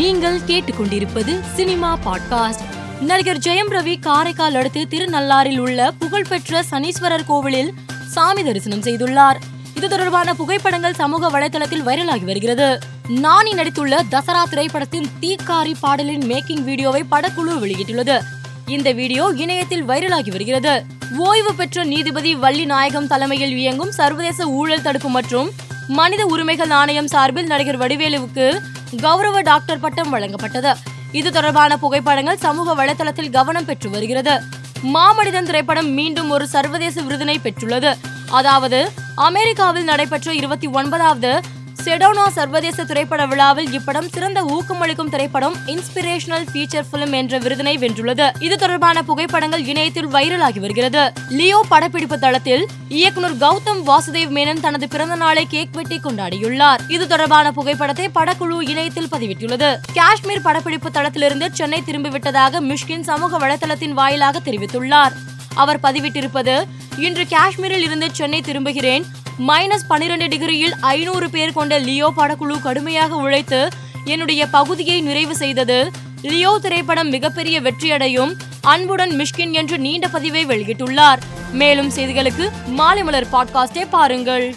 நீங்கள் கேட்டுக்கொண்டிருப்பது cinema podcast. நடிகர் ஜெயம் ரவி காரைக்கால் அடுத்து திருநள்ளாரில் உள்ள புகழ்பெற்ற சனீஸ்வரர் கோவிலில் சாமி தரிசனம் செய்துள்ளார். இது தொடர்பான புகைப்படங்கள் சமூக வலைதளத்தில் வைரலாகி வருகிறது. நானி நடித்துள்ள தசரா திரைப்படத்தின் தீக்காரி பாடலின் மேக்கிங் வீடியோவை படக்குழு வெளியிட்டுள்ளது. இந்த வீடியோ இணையத்தில் வைரலாகி வருகிறது. ஓய்வு பெற்ற நீதிபதி வள்ளி நாயகம் தலைமையில் இயங்கும் சர்வதேச ஊழல் தடுப்பு மற்றும் மனித உரிமைகள் ஆணையம் சார்பில் நடிகர் வடிவேலுவுக்கு கௌரவ டாக்டர் பட்டம் வழங்கப்பட்டது. இது தொடர்பான புகைப்படங்கள் சமூக வலைதளத்தில் கவனம் பெற்று வருகிறது. மாமனிதன் திரைப்படம் மீண்டும் ஒரு சர்வதேச விருதினை பெற்றுள்ளது. அதாவது அமெரிக்காவில் நடைபெற்ற இருபத்தி ஒன்பதாவது செடோனா சர்வதேச திரைப்பட விழாவில் இப்படம் சிறந்த ஊக்கமளிக்கும் திரைப்படம் இன்ஸ்பிரேஷனல் ஃபீச்சர் பிலிம் என்ற விருதினை வென்றுள்ளது. இது தொடர்பான புகைப்படங்கள் இணையத்தில் வைரலாகி வருகிறது. லியோ படப்பிடிப்பு தளத்தில் இயக்குனர் கௌதம் வாசுதேவ் மேனன் தனது பிறந்த நாளை கேக் வெட்டி கொண்டாடியுள்ளார். இது தொடர்பான புகைப்படத்தை படக்குழு இணையத்தில் பதிவிட்டுள்ளது. காஷ்மீர் படப்பிடிப்பு தளத்திலிருந்து சென்னை திரும்பிவிட்டதாக மிஷ்கின் சமூக வலைதளத்தின் வாயிலாக தெரிவித்துள்ளார். அவர் பதிவிட்டிருப்பது இன்று காஷ்மீரில் இருந்து சென்னை திரும்புகிறேன். மைனஸ் பன்னிரண்டு டிகிரியில் ஐநூறு பேர் கொண்ட லியோ படக்குழு கடுமையாக உழைத்து என்னுடைய பகுதியை நிறைவு செய்தது. லியோ திரைப்படம் மிகப்பெரிய வெற்றியடையும். அன்புடன் மிஷ்கின் என்று நீண்ட பதிவை வெளியிட்டுள்ளார். மேலும் செய்திகளுக்கு மாலை மலர் பாட்காஸ்டை பாருங்கள்.